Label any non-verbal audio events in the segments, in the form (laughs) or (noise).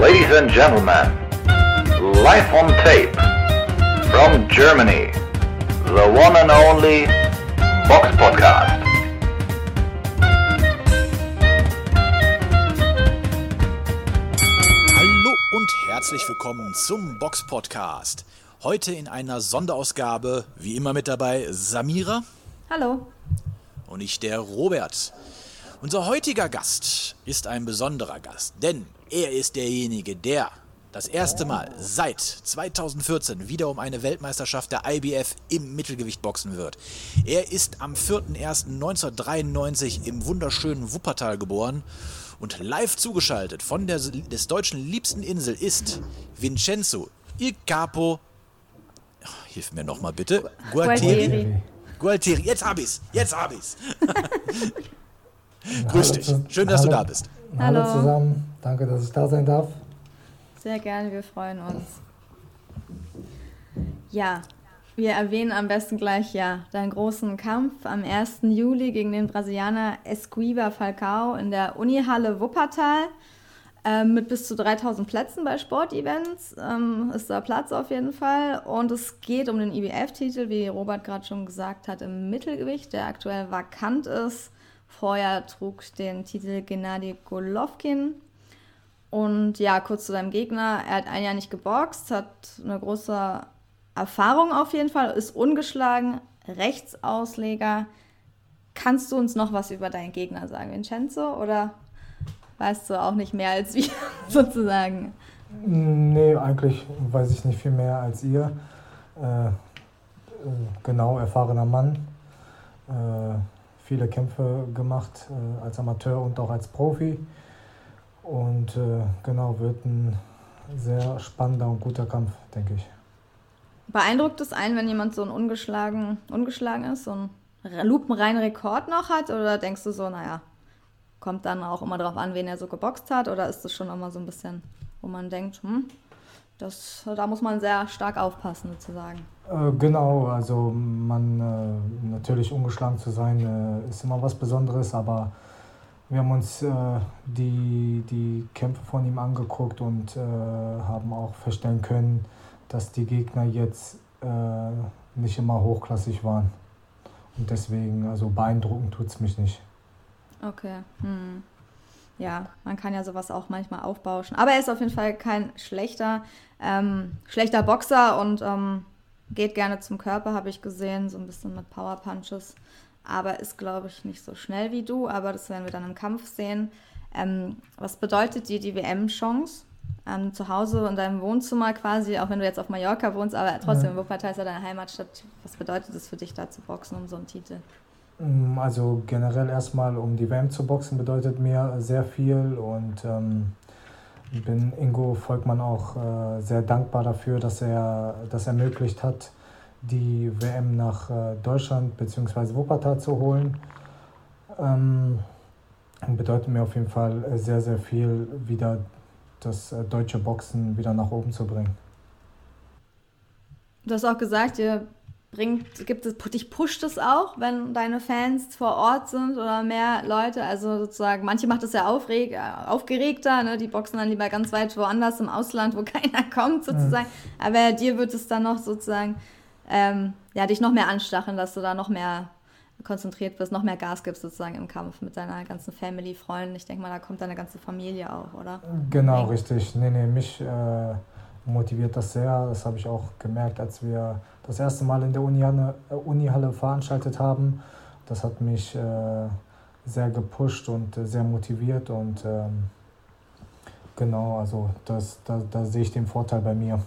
Ladies and gentlemen, live on tape from Germany, the one and only Box Podcast. Hallo und herzlich willkommen zum Box Podcast. Heute in einer Sonderausgabe, wie immer mit dabei, Samira Hallo. und ich, der Robert. Unser heutiger Gast ist ein besonderer Gast, denn er ist derjenige, der das erste Mal seit 2014 wieder um eine Weltmeisterschaft der IBF im Mittelgewicht boxen wird. Er ist am 4.1.1993 im wunderschönen Wuppertal geboren und live zugeschaltet von der des deutschen liebsten Insel ist Vincenzo Il Capo. Hilf mir nochmal bitte. Gualtieri. Gualtieri. Gualtieri, jetzt hab ich's, jetzt hab ich's. (laughs) (laughs) Grüß dich. Schön, dass du hallo. da bist. Hallo. Hallo. zusammen, danke, dass ich da sein darf. Sehr gerne, wir freuen uns. Ja, wir erwähnen am besten gleich ja deinen großen Kampf am 1. Juli gegen den Brasilianer Esquiva Falcao in der Unihalle Wuppertal. Ähm, mit bis zu 3000 Plätzen bei Sportevents ähm, ist da Platz auf jeden Fall. Und es geht um den IBF-Titel, wie Robert gerade schon gesagt hat, im Mittelgewicht, der aktuell vakant ist. Vorher trug den Titel Gennady Golovkin. Und ja, kurz zu deinem Gegner. Er hat ein Jahr nicht geboxt, hat eine große Erfahrung auf jeden Fall, ist ungeschlagen, Rechtsausleger. Kannst du uns noch was über deinen Gegner sagen, Vincenzo? Oder weißt du auch nicht mehr als wir (laughs) sozusagen? Nee, eigentlich weiß ich nicht viel mehr als ihr. Äh, äh, genau, erfahrener Mann. Äh, viele Kämpfe gemacht äh, als Amateur und auch als Profi. Und äh, genau, wird ein sehr spannender und guter Kampf, denke ich. Beeindruckt es einen, wenn jemand so ein ungeschlagen, ungeschlagen ist, so einen lupenreinen Rekord noch hat? Oder denkst du so, naja, kommt dann auch immer darauf an, wen er so geboxt hat? Oder ist das schon immer so ein bisschen, wo man denkt, hm, das, da muss man sehr stark aufpassen sozusagen? Äh, genau, also man äh, natürlich ungeschlagen zu sein äh, ist immer was Besonderes, aber wir haben uns die, die Kämpfe von ihm angeguckt und haben auch feststellen können, dass die Gegner jetzt nicht immer hochklassig waren. Und deswegen, also beeindruckend tut es mich nicht. Okay. Hm. Ja, man kann ja sowas auch manchmal aufbauschen. Aber er ist auf jeden Fall kein schlechter, ähm, schlechter Boxer und ähm, geht gerne zum Körper, habe ich gesehen, so ein bisschen mit Power Punches. Aber ist, glaube ich, nicht so schnell wie du. Aber das werden wir dann im Kampf sehen. Ähm, was bedeutet dir die WM-Chance? Ähm, zu Hause in deinem Wohnzimmer quasi, auch wenn du jetzt auf Mallorca wohnst, aber trotzdem, Wuppertal ist ja deine Heimatstadt. Was bedeutet es für dich, da zu boxen um so einen Titel? Mm, Also generell erstmal, um die WM zu boxen, bedeutet mir sehr viel und ähm, bin Ingo Volkmann auch äh, sehr dankbar dafür, dass er das ermöglicht hat, die WM nach äh, Deutschland bzw. Wuppertal zu holen. Ähm, bedeutet mir auf jeden Fall sehr, sehr viel, wieder das äh, deutsche Boxen wieder nach oben zu bringen. Du hast auch gesagt, ihr bringt, gibt es, dich pusht es auch, wenn deine Fans vor Ort sind oder mehr Leute. Also sozusagen, manche macht es ja aufreg, äh, aufgeregter, ne? die boxen dann lieber ganz weit woanders im Ausland, wo (laughs) keiner kommt sozusagen. Aber dir wird es dann noch sozusagen, ähm, ja, dich noch mehr anstacheln, dass du da noch mehr konzentriert wirst, noch mehr Gas gibst sozusagen im Kampf mit deiner ganzen Family, Freunden. Ich denke mal, da kommt deine ganze Familie auch, oder? Genau, richtig. Nee, nee, mich äh, motiviert das sehr. Das habe ich auch gemerkt, als wir das erste Mal in der Unihalle, äh, Unihalle veranstaltet haben. Das hat mich äh, sehr gepusht und äh, sehr motiviert und ähm, genau, also das, da, da sehe ich den Vorteil bei mir.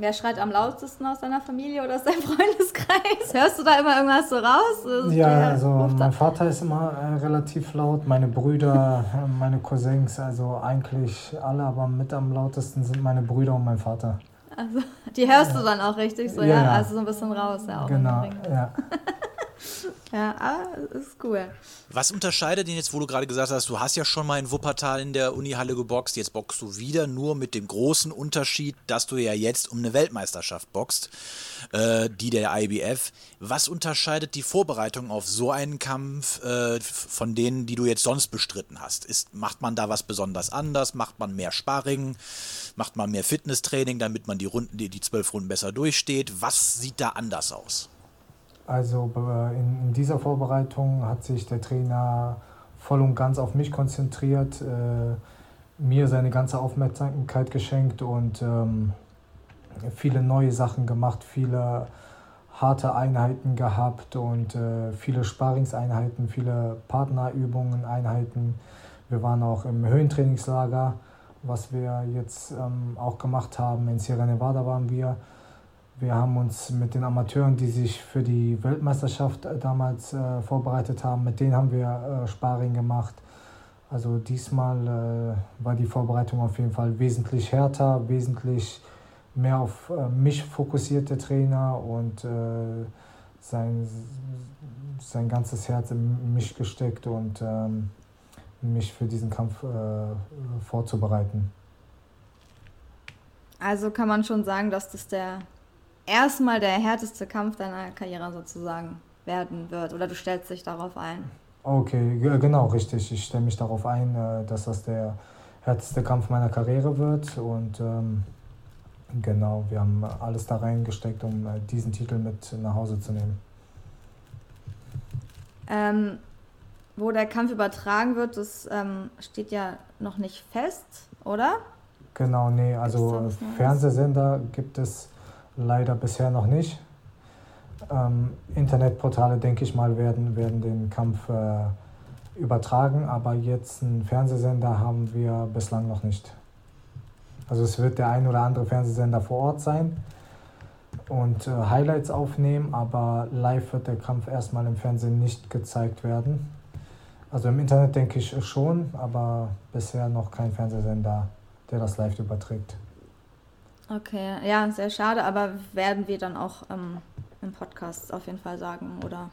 Wer schreit am lautesten aus deiner Familie oder aus deinem (laughs) Freundeskreis? Hörst du da immer irgendwas so raus? Ja, also mein Vater ist immer äh, relativ laut, meine Brüder, äh, meine Cousins, also eigentlich alle, aber mit am lautesten sind meine Brüder und mein Vater. also, die hörst du dann auch richtig so, ja? Ja, ja. Also so ein bisschen raus, ja. Auch genau, ja. (laughs) Ja, ah, ist cool. Was unterscheidet ihn jetzt, wo du gerade gesagt hast, du hast ja schon mal in Wuppertal in der Unihalle geboxt, jetzt boxst du wieder nur mit dem großen Unterschied, dass du ja jetzt um eine Weltmeisterschaft boxt, äh, die der IBF. Was unterscheidet die Vorbereitung auf so einen Kampf äh, von denen, die du jetzt sonst bestritten hast? Ist, macht man da was besonders anders? Macht man mehr Sparring? Macht man mehr Fitnesstraining, damit man die Runden, die, die zwölf Runden besser durchsteht? Was sieht da anders aus? Also in, dieser Vorbereitung hat sich der Trainer voll und ganz auf mich konzentriert, äh, mir seine ganze Aufmerksamkeit geschenkt und ähm, viele neue Sachen gemacht, viele harte Einheiten gehabt und äh, viele Sparingseinheiten, viele Partnerübungen, Einheiten. Wir waren auch im Höhentrainingslager, was wir jetzt ähm, auch gemacht haben. In Sierra Nevada waren wir. Wir haben uns mit den Amateuren, die sich für die Weltmeisterschaft äh, damals äh, vorbereitet haben, mit denen haben wir äh, Sparring gemacht. Also diesmal äh, war die Vorbereitung auf jeden Fall wesentlich härter, wesentlich mehr auf äh, mich fokussierte Trainer und äh, sein, sein ganzes Herz in mich gesteckt und ähm, mich für diesen Kampf vorzubereiten. Also kann man schon sagen, dass das der erstmal der härteste Kampf deiner Karriere sozusagen werden wird oder du stellst dich darauf ein? Okay, genau, richtig. Ich stelle mich darauf ein, äh, dass das der härteste Kampf meiner Karriere wird und ähm, genau, wir haben alles da reingesteckt, um äh, diesen Titel mit nach Hause zu nehmen. Ähm, wo der Kampf übertragen wird, das ähm, steht ja noch nicht fest, oder? Genau, nee, also Fernsehsender gibt es leider bisher noch nicht. Ähm, Internetportale, denke ich mal, werden, werden den Kampf äh, übertragen, aber jetzt einen Fernsehsender haben wir bislang noch nicht. Also es wird der ein oder andere Fernsehsender vor Ort sein und äh, Highlights aufnehmen, aber live wird der Kampf erstmal im Fernsehen nicht gezeigt werden. Also im Internet denke ich schon, aber bisher noch kein Fernsehsender, der das live überträgt. Okay, ja, sehr schade, aber werden wir dann auch ähm, im Podcast auf jeden Fall sagen oder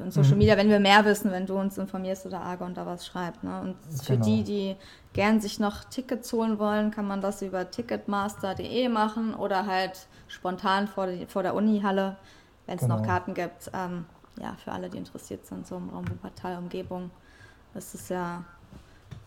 in Social mhm. Media, wenn wir mehr wissen, wenn du uns informierst oder Argon da was schreibt. Ne? Und für genau. die, die gern sich noch Tickets holen wollen, kann man das über ticketmaster.de machen oder halt spontan vor, die, vor der Unihalle, wenn es genau. noch Karten gibt. Ähm, ja, für alle, die interessiert sind, so im Raum Wuppertal, Umgebung. Das ist ja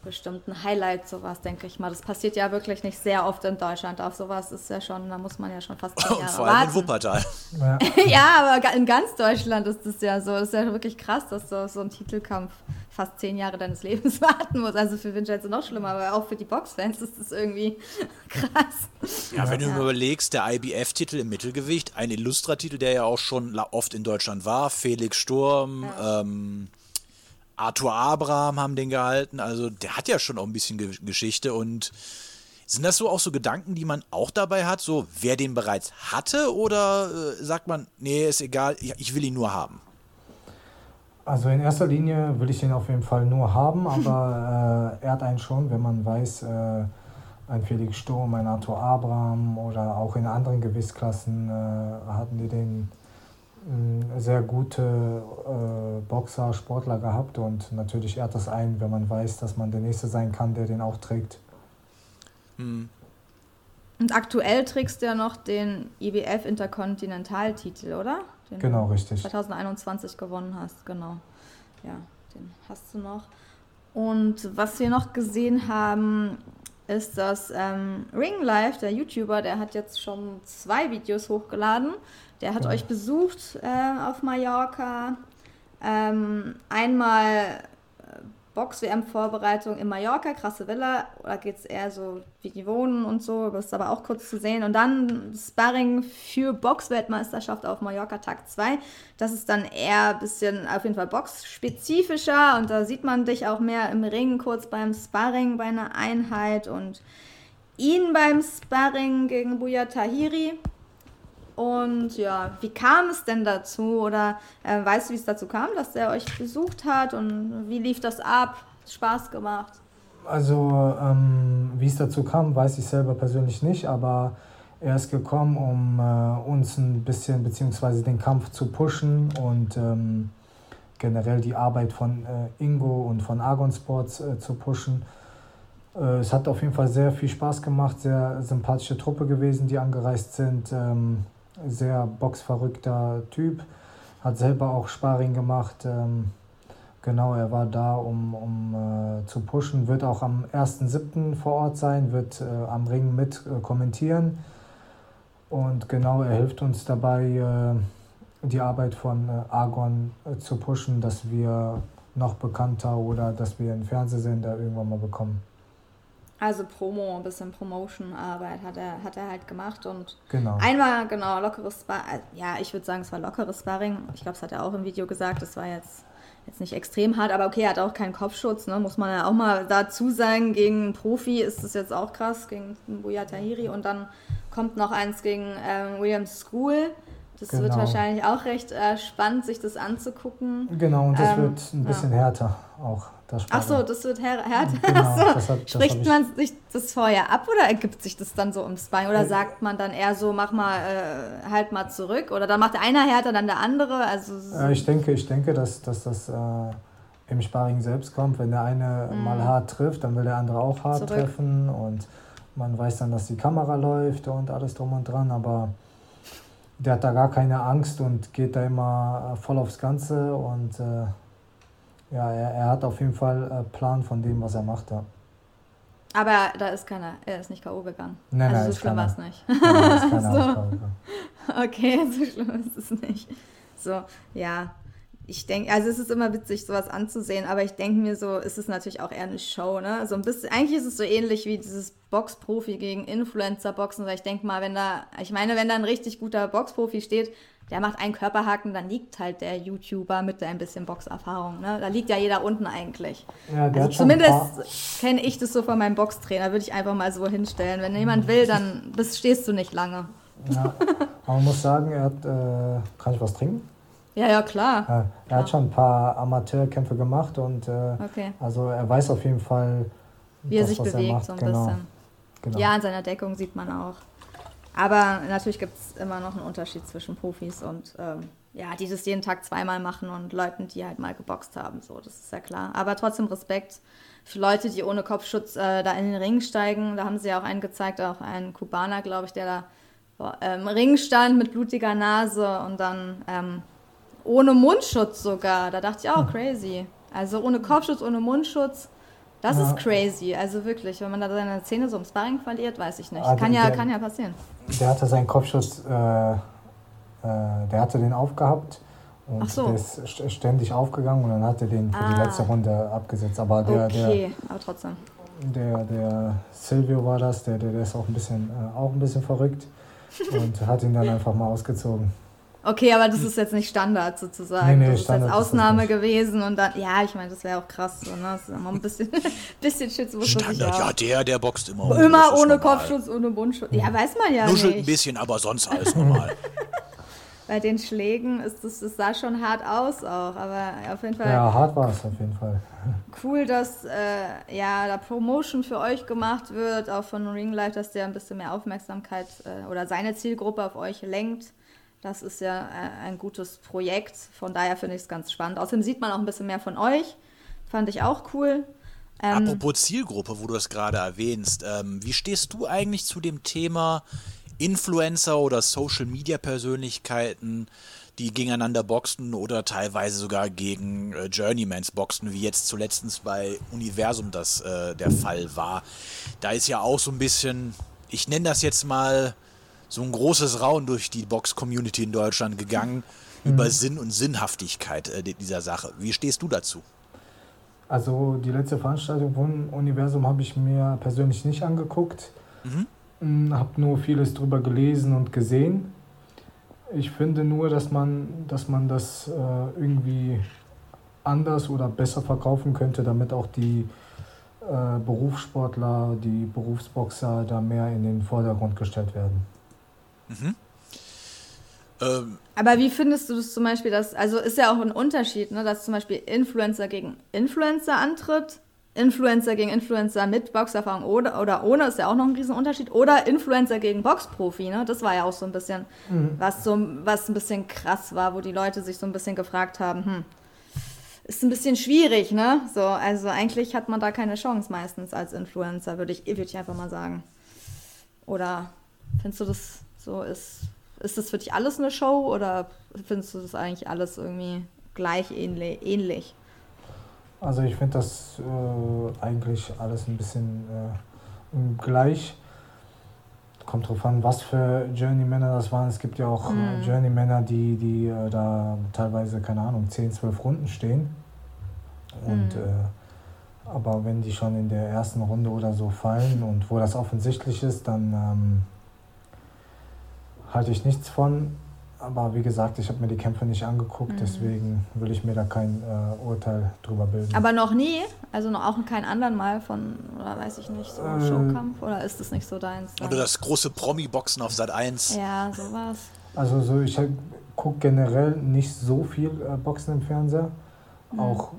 bestimmt ein Highlight, sowas, denke ich mal. Das passiert ja wirklich nicht sehr oft in Deutschland. Auf sowas ist ja schon, da muss man ja schon fast zehn Jahre Vor allem warten. in Wuppertal. Ja. (laughs) ja. aber in ganz Deutschland ist das ja so. Das ist ja wirklich krass, dass du so ein Titelkampf fast zehn Jahre deines Lebens (laughs) warten musst. Also für Vincenzo noch schlimmer, aber auch für die Boxfans ist das irgendwie (laughs) krass. Ja, wenn du ja. überlegst, der IBF-Titel im Mittelgewicht, ein Illustra-Titel, der ja auch schon oft in Deutschland war, Felix Sturm, ja. ähm, Arthur Abraham haben den gehalten. Also der hat ja schon auch ein bisschen Ge Geschichte. Und sind das so auch so Gedanken, die man auch dabei hat? So, wer den bereits hatte? Oder äh, sagt man, nee, ist egal, ich will ihn nur haben? Also in erster Linie will ich ihn auf jeden Fall nur haben, (laughs) aber äh, er hat einen schon, wenn man weiß, äh, ein Felix Sturm, ein Arthur Abraham oder auch in anderen Gewichtsklassen äh, hatten die den sehr gute äh, Boxer, Sportler gehabt und natürlich ehrt das ein, wenn man weiß, dass man der Nächste sein kann, der den auch trägt. Hm. Und aktuell trägst du ja noch den IBF Interkontinentaltitel, oder? Den genau, richtig. 2021 gewonnen hast, genau. Ja, den hast du noch. Und was wir noch gesehen haben, ist, dass ähm, Ring Life, der YouTuber, der hat jetzt schon zwei Videos hochgeladen. Der hat ja. euch besucht äh, auf Mallorca. Ähm, einmal äh, Box-WM-Vorbereitung in Mallorca, krasse Villa. Da geht es eher so, wie die wohnen und so. Das ist aber auch kurz zu sehen. Und dann Sparring für Box-Weltmeisterschaft auf Mallorca Tag 2. Das ist dann eher ein bisschen auf jeden Fall boxspezifischer. Und da sieht man dich auch mehr im Ring, kurz beim Sparring bei einer Einheit. Und ihn beim Sparring gegen Buya Tahiri. Und ja, wie kam es denn dazu? Oder äh, weißt du, wie es dazu kam, dass er euch besucht hat? Und wie lief das ab? Hat Spaß gemacht? Also, ähm, wie es dazu kam, weiß ich selber persönlich nicht, aber er ist gekommen, um äh, uns ein bisschen, beziehungsweise den Kampf zu pushen und ähm, generell die Arbeit von äh, Ingo und von Argon Sports äh, zu pushen. Äh, es hat auf jeden Fall sehr viel Spaß gemacht, sehr sympathische Truppe gewesen, die angereist sind. Ähm, sehr boxverrückter Typ, hat selber auch Sparring gemacht. Ähm, genau, er war da, um, um äh, zu pushen, wird auch am 1.7. vor Ort sein, wird äh, am Ring mit äh, kommentieren. Und genau, er hilft uns dabei, äh, die Arbeit von äh, Argon äh, zu pushen, dass wir noch bekannter oder dass wir einen Fernsehsender irgendwann mal bekommen. Also Promo, ein bisschen Promotion-Arbeit hat er, hat er halt gemacht und Genau. einmal, genau, lockeres Sparring, ja, ich würde sagen, es war lockeres Sparring. Ich glaube, das hat er auch im Video gesagt, das war jetzt, jetzt nicht extrem hart, aber okay, er hat auch keinen Kopfschutz, ne? muss man ja auch mal dazu sagen, gegen einen Profi ist das jetzt auch krass, gegen Buya Tahiri und dann kommt noch eins gegen ähm, William School. Das wird Genau. wahrscheinlich auch recht äh, spannend, sich das anzugucken. Genau, und das Ähm, wird ein bisschen härter auch. Das (laughs) Ach so, das wird härter. Genau, so. das hat- das Spricht man sich das vorher ab oder ergibt sich das dann so im Sparring? Oder sagt man dann eher so, mach mal, äh, halt mal zurück? Oder dann macht der eine härter, dann der andere? Also, Äh, ich denke, ich denke dass, dass das äh, im Sparring selbst kommt. Wenn der eine mal hart trifft, dann will der andere auch hart Mhm. Zurück. treffen. Und man weiß dann, dass die Kamera läuft und alles drum und dran. Aber der hat da gar keine Angst und geht da immer äh, voll aufs Ganze. Und äh, ja, er, er hat auf jeden Fall äh, Plan von dem, was er macht. Ja. aber da ist keiner, er ist nicht K.O. gegangen. Nein, also nein, so ist schlimm war es nicht. (laughs) Keine So. Okay, (laughs) so schlimm ist es nicht. So, ja. Ich denke, also es ist immer witzig, sowas anzusehen, aber ich denke mir so, ist es natürlich auch eher eine Show, ne? So ein bisschen, eigentlich ist es so ähnlich wie dieses Boxprofi gegen Influencer-Boxen, weil ich denke mal, wenn da, ich meine, wenn da ein richtig guter Boxprofi steht, der macht einen Körperhaken, dann liegt halt der YouTuber mit ein bisschen Boxerfahrung, ne? Da liegt ja jeder unten eigentlich. Ja, Also zumindest kenne ich das so von meinem Boxtrainer, würde ich einfach mal so hinstellen. Wenn jemand will, dann bist, stehst du nicht lange. Ja, aber man muss sagen, er hat. Äh, kann ich was trinken? Ja, ja, klar. Ja, er hat schon ein paar Amateurkämpfe gemacht und äh, Okay. also er weiß auf jeden Fall, Wie er das, sich was bewegt, macht. so ein genau, bisschen. Genau. Ja, in seiner Deckung sieht man auch. Aber natürlich gibt es immer noch einen Unterschied zwischen Profis und ähm, ja, die das jeden Tag zweimal machen und Leuten, die halt mal geboxt haben. So, das ist ja klar. Aber trotzdem Respekt für Leute, die ohne Kopfschutz äh, da in den Ring steigen. Da haben sie ja auch einen gezeigt, auch einen Kubaner, glaube ich, der da boah, ähm, im Ring stand mit blutiger Nase und dann ähm, ohne Mundschutz sogar. Da dachte ich auch, crazy. Also ohne Kopfschutz, ohne Mundschutz. Das Ja. ist crazy, also wirklich, wenn man da seine Zähne so im Sparring verliert, weiß ich nicht. Ah, kann, ja, der- kann ja passieren. Der hatte seinen Kopfschutz, äh, äh, der hatte den aufgehabt und so. der ist st- ständig aufgegangen und dann hat er den für die Ah. letzte Runde abgesetzt. Aber der, okay, aber trotzdem. der, der, der Silvio war das, der, der, der ist auch ein bisschen, äh, auch ein bisschen verrückt (laughs) und hat ihn dann einfach mal ausgezogen. Okay, aber das ist jetzt nicht Standard sozusagen. Nee, nee, das ist Standard jetzt ist das Ausnahme nicht. gewesen und dann, ja, ich meine, das wäre auch krass. So, ne? Das ist immer ein bisschen, (laughs) bisschen sich Standard, ja, der, der boxt immer. das Immer ist ohne normal. Kopfschutz, ohne Mundschutz. Ja, weiß man ja Nuschelt ein nicht. bisschen, aber sonst alles normal. (laughs) Bei den Schlägen ist das, das sah schon hart aus auch, aber auf jeden Fall Ja, hart war es auf jeden Fall. (laughs) cool, dass äh, ja da Promotion für euch gemacht wird, auch von Ring Life, dass der ein bisschen mehr Aufmerksamkeit äh, oder seine Zielgruppe auf euch lenkt. Das ist ja äh, ein gutes Projekt. Von daher finde ich es ganz spannend. Außerdem sieht man auch ein bisschen mehr von euch. Fand ich auch cool. Ähm, Apropos Zielgruppe, wo du das gerade erwähnst, ähm, wie stehst du eigentlich zu dem Thema Influencer oder Social Media Persönlichkeiten, die gegeneinander boxen oder teilweise sogar gegen äh, Journeymans boxen, wie jetzt zuletzt bei Universum das äh, der Fall war? Da ist ja auch so ein bisschen, ich nenne das jetzt mal so ein großes Raun durch die Box-Community in Deutschland gegangen über Sinn und Sinnhaftigkeit äh, dieser Sache. Wie stehst du dazu? Also die letzte Veranstaltung von Universum habe ich mir persönlich nicht angeguckt. Mhm. Habe nur vieles drüber gelesen und gesehen. Ich finde nur, dass man, dass man das äh, irgendwie anders oder besser verkaufen könnte, damit auch die äh, Berufssportler, die Berufsboxer da mehr in den Vordergrund gestellt werden. Ähm, Aber wie findest du das zum Beispiel, dass, also ist ja auch ein Unterschied, ne, dass zum Beispiel Influencer gegen Influencer antritt, Influencer gegen Influencer mit Boxerfahrung oder, oder ohne, ist ja auch noch ein Riesenunterschied, oder Influencer gegen Boxprofi, ne, das war ja auch so ein bisschen, was so, was ein bisschen krass war, wo die Leute sich so ein bisschen gefragt haben, hm, ist ein bisschen schwierig, ne? So, also eigentlich hat man da keine Chance meistens als Influencer, würde ich, würd ich einfach mal sagen. Oder findest du das so, ist, ist das für dich alles eine Show oder findest du das eigentlich alles irgendwie gleich ähnlich? Also ich finde das äh, eigentlich alles ein bisschen äh, gleich. Kommt drauf an, was für Journey-Männer das waren. Es gibt ja auch mm. Journey-Männer, die, die äh, da teilweise, keine Ahnung, 10, 12 Runden stehen. Und mm. äh, aber wenn die schon in der ersten Runde oder so fallen und wo das offensichtlich ist, dann ähm, halte ich nichts von. Aber wie gesagt, ich habe mir die Kämpfe nicht angeguckt, mhm. deswegen will ich mir da kein äh, Urteil drüber bilden. Aber noch nie? Also noch auch kein anderen Mal von, oder weiß ich nicht, so äh, Showkampf? Oder ist das nicht so deins? Oder das große Promi-Boxen auf Sat 1. Ja, sowas. Also so, ich gucke generell nicht so viel äh, Boxen im Fernseher. Mhm. Auch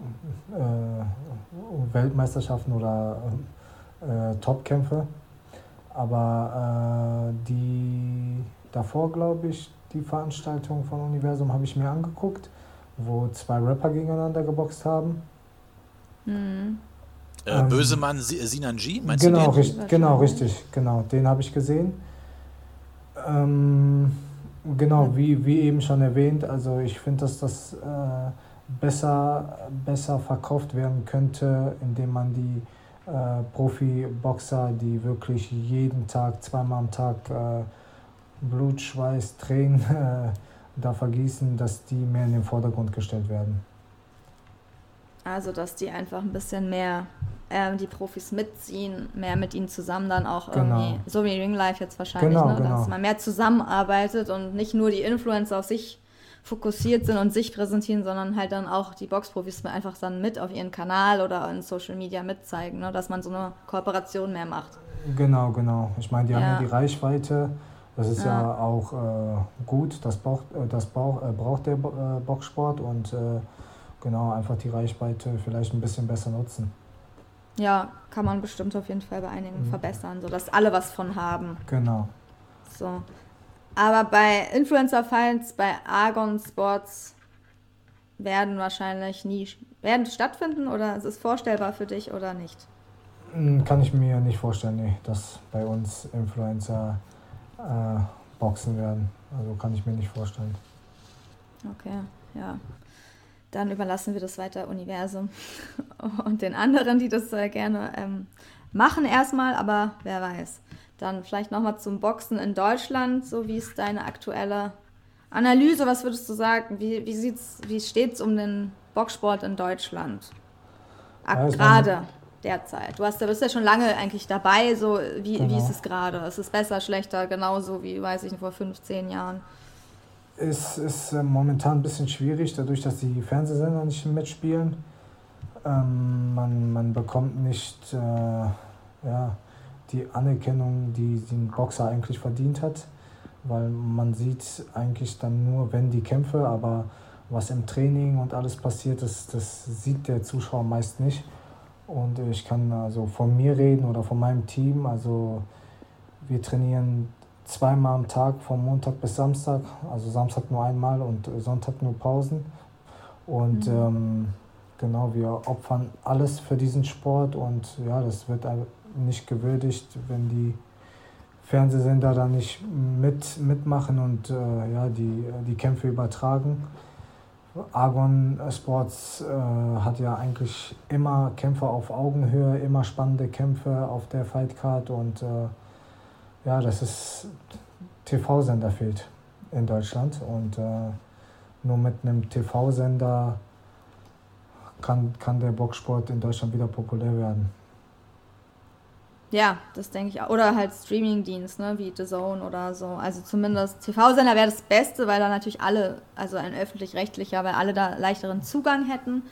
äh, Weltmeisterschaften oder äh, Topkämpfe. Aber äh, die davor, glaube ich, die Veranstaltung von Universum habe ich mir angeguckt, wo zwei Rapper gegeneinander geboxt haben. Mhm. Äh, ähm, Bösemann Sinanji, meinst genau, du den? Richtig, genau, richtig, genau, den habe ich gesehen. Ähm, genau, wie, wie eben schon erwähnt, also ich finde, dass das äh, besser, besser verkauft werden könnte, indem man die äh, Profi-Boxer, die wirklich jeden Tag, zweimal am Tag äh, Blut, Schweiß, Tränen (laughs) äh, da vergießen, dass die mehr in den Vordergrund gestellt werden. Also, dass die einfach ein bisschen mehr äh, die Profis mitziehen, mehr mit ihnen zusammen dann auch genau. irgendwie, so wie Ring Life jetzt wahrscheinlich, genau, ne? dass genau. man mehr zusammenarbeitet und nicht nur die Influencer auf sich fokussiert sind und sich präsentieren, sondern halt dann auch die Boxprofis einfach dann mit auf ihren Kanal oder in Social Media mitzeigen, ne? dass man so eine Kooperation mehr macht. Genau, genau. Ich meine, die ja. haben ja die Reichweite das ist ja, ja auch äh, gut, das, braucht, äh, das braucht, äh, braucht der äh, Boxsport und äh, genau einfach die Reichweite vielleicht ein bisschen besser nutzen. Ja, kann man bestimmt auf jeden Fall bei einigen mhm. verbessern, sodass alle was von haben. Genau. So. Aber bei Influencer Fights, bei Argon Sports werden wahrscheinlich nie werden stattfinden oder ist es vorstellbar für dich oder nicht? Hm, kann ich mir nicht vorstellen, nee, dass bei uns Influencer äh, boxen werden. Also kann ich mir nicht vorstellen. Okay, ja. Dann überlassen wir das weiter Universum (laughs) und den anderen, die das äh, gerne ähm, machen erstmal, aber wer weiß. Dann vielleicht nochmal zum Boxen in Deutschland. So, wie ist deine aktuelle Analyse? Was würdest du sagen? Wie, wie, wie steht es um den Boxsport in Deutschland? Ja, Gerade derzeit? Du hast, bist ja schon lange eigentlich dabei, so wie, genau. wie ist es gerade? Ist es besser, schlechter, genauso wie, weiß ich vor 15 Jahren? Es ist äh, momentan ein bisschen schwierig, dadurch, dass die Fernsehsender nicht mitspielen. Ähm, man, man bekommt nicht äh, ja, die Anerkennung, die, die ein Boxer eigentlich verdient hat, weil man sieht eigentlich dann nur, wenn die Kämpfe, aber was im Training und alles passiert, das, das sieht der Zuschauer meist nicht. Und ich kann also von mir reden oder von meinem Team. Also wir trainieren zweimal am Tag von Montag bis Samstag. Also Samstag nur einmal und Sonntag nur Pausen. Und mhm. ähm, genau, wir opfern alles für diesen Sport und ja, das wird nicht gewürdigt, wenn die Fernsehsender da nicht mit, mitmachen und äh, ja, die, die Kämpfe übertragen. Argon Sports äh, hat ja eigentlich immer Kämpfe auf Augenhöhe, immer spannende Kämpfe auf der Fightcard und äh, ja, das ist TV-Sender fehlt in Deutschland und äh, nur mit einem TV-Sender kann, kann der Boxsport in Deutschland wieder populär werden. Ja, das denke ich auch. Oder halt Streamingdienst, ne, wie The Zone oder so. Also zumindest TV-Sender wäre das Beste, weil da natürlich alle, also ein öffentlich-rechtlicher, weil alle da leichteren Zugang hätten.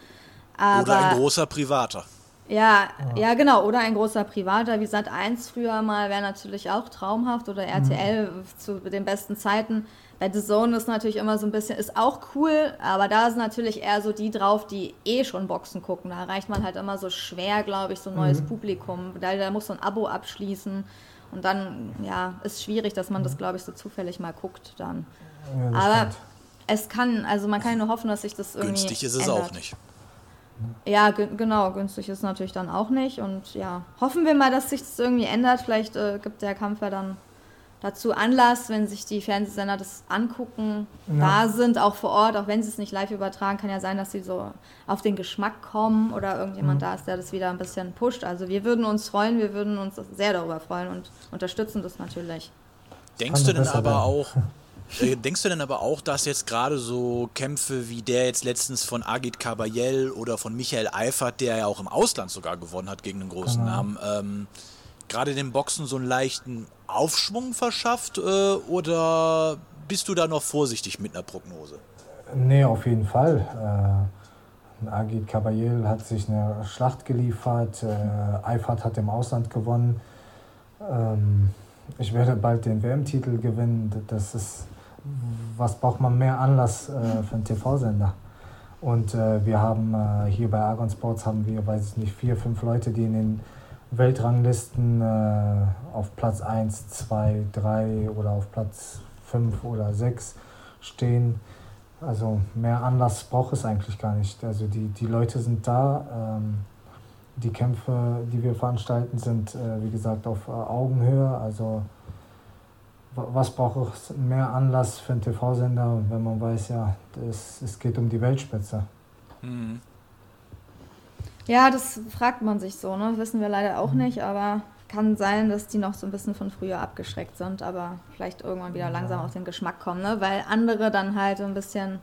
Aber, oder ein großer Privater. Ja, ja, genau. Oder ein großer Privater, wie Sat 1 früher mal, wäre natürlich auch traumhaft. Oder RTL mhm. zu den besten Zeiten. Bei The Zone ist natürlich immer so ein bisschen, ist auch cool, aber da sind natürlich eher so die drauf, die eh schon Boxen gucken. Da erreicht man halt immer so schwer, glaube ich, so ein neues mhm. Publikum. Da, da muss so ein Abo abschließen. Und dann, ja, ist schwierig, dass man das, mhm. glaube ich, so zufällig mal guckt dann. Ja, aber stimmt. es kann, also man kann nur hoffen, dass sich das irgendwie. Günstig ist es ändert. auch nicht. Ja, genau, günstig ist natürlich dann auch nicht. Und ja, hoffen wir mal, dass sich das irgendwie ändert. Vielleicht äh, gibt der Kampf ja dann dazu Anlass, wenn sich die Fernsehsender das angucken, ja. da sind, auch vor Ort, auch wenn sie es nicht live übertragen, kann ja sein, dass sie so auf den Geschmack kommen oder irgendjemand mhm. da ist, der das wieder ein bisschen pusht. Also wir würden uns freuen, wir würden uns sehr darüber freuen und unterstützen das natürlich. Denkst du denn aber auch, (laughs) äh, denkst du denn aber auch, dass jetzt gerade so Kämpfe wie der jetzt letztens von Agit Kabayel oder von Michael Eifert, der ja auch im Ausland sogar gewonnen hat gegen einen großen genau. Namen, ähm, gerade den Boxen so einen leichten Aufschwung verschafft äh, oder bist du da noch vorsichtig mit einer Prognose? Nee, auf jeden Fall. Äh, Agit Kabayel hat sich eine Schlacht geliefert, äh, Eifert hat im Ausland gewonnen. Ähm, ich werde bald den WM-Titel gewinnen. Das ist, was braucht man mehr Anlass äh, für einen TV-Sender? Und äh, wir haben äh, hier bei Argon Sports haben wir, weiß ich nicht, vier, fünf Leute, die in den Weltranglisten äh, auf Platz 1, 2, 3 oder auf Platz 5 oder 6 stehen. Also mehr Anlass braucht es eigentlich gar nicht. Also die, die Leute sind da. Ähm, die Kämpfe, die wir veranstalten, sind, äh, wie gesagt, auf äh, Augenhöhe. Also was braucht es mehr Anlass für einen TV-Sender, wenn man weiß, ja, es, es geht um die Weltspitze. Mhm. Ja, das fragt man sich so, ne? Wissen wir leider auch mhm. nicht, aber kann sein, dass die noch so ein bisschen von früher abgeschreckt sind, aber vielleicht irgendwann wieder langsam auf den Geschmack kommen, ne? Weil andere dann halt so ein bisschen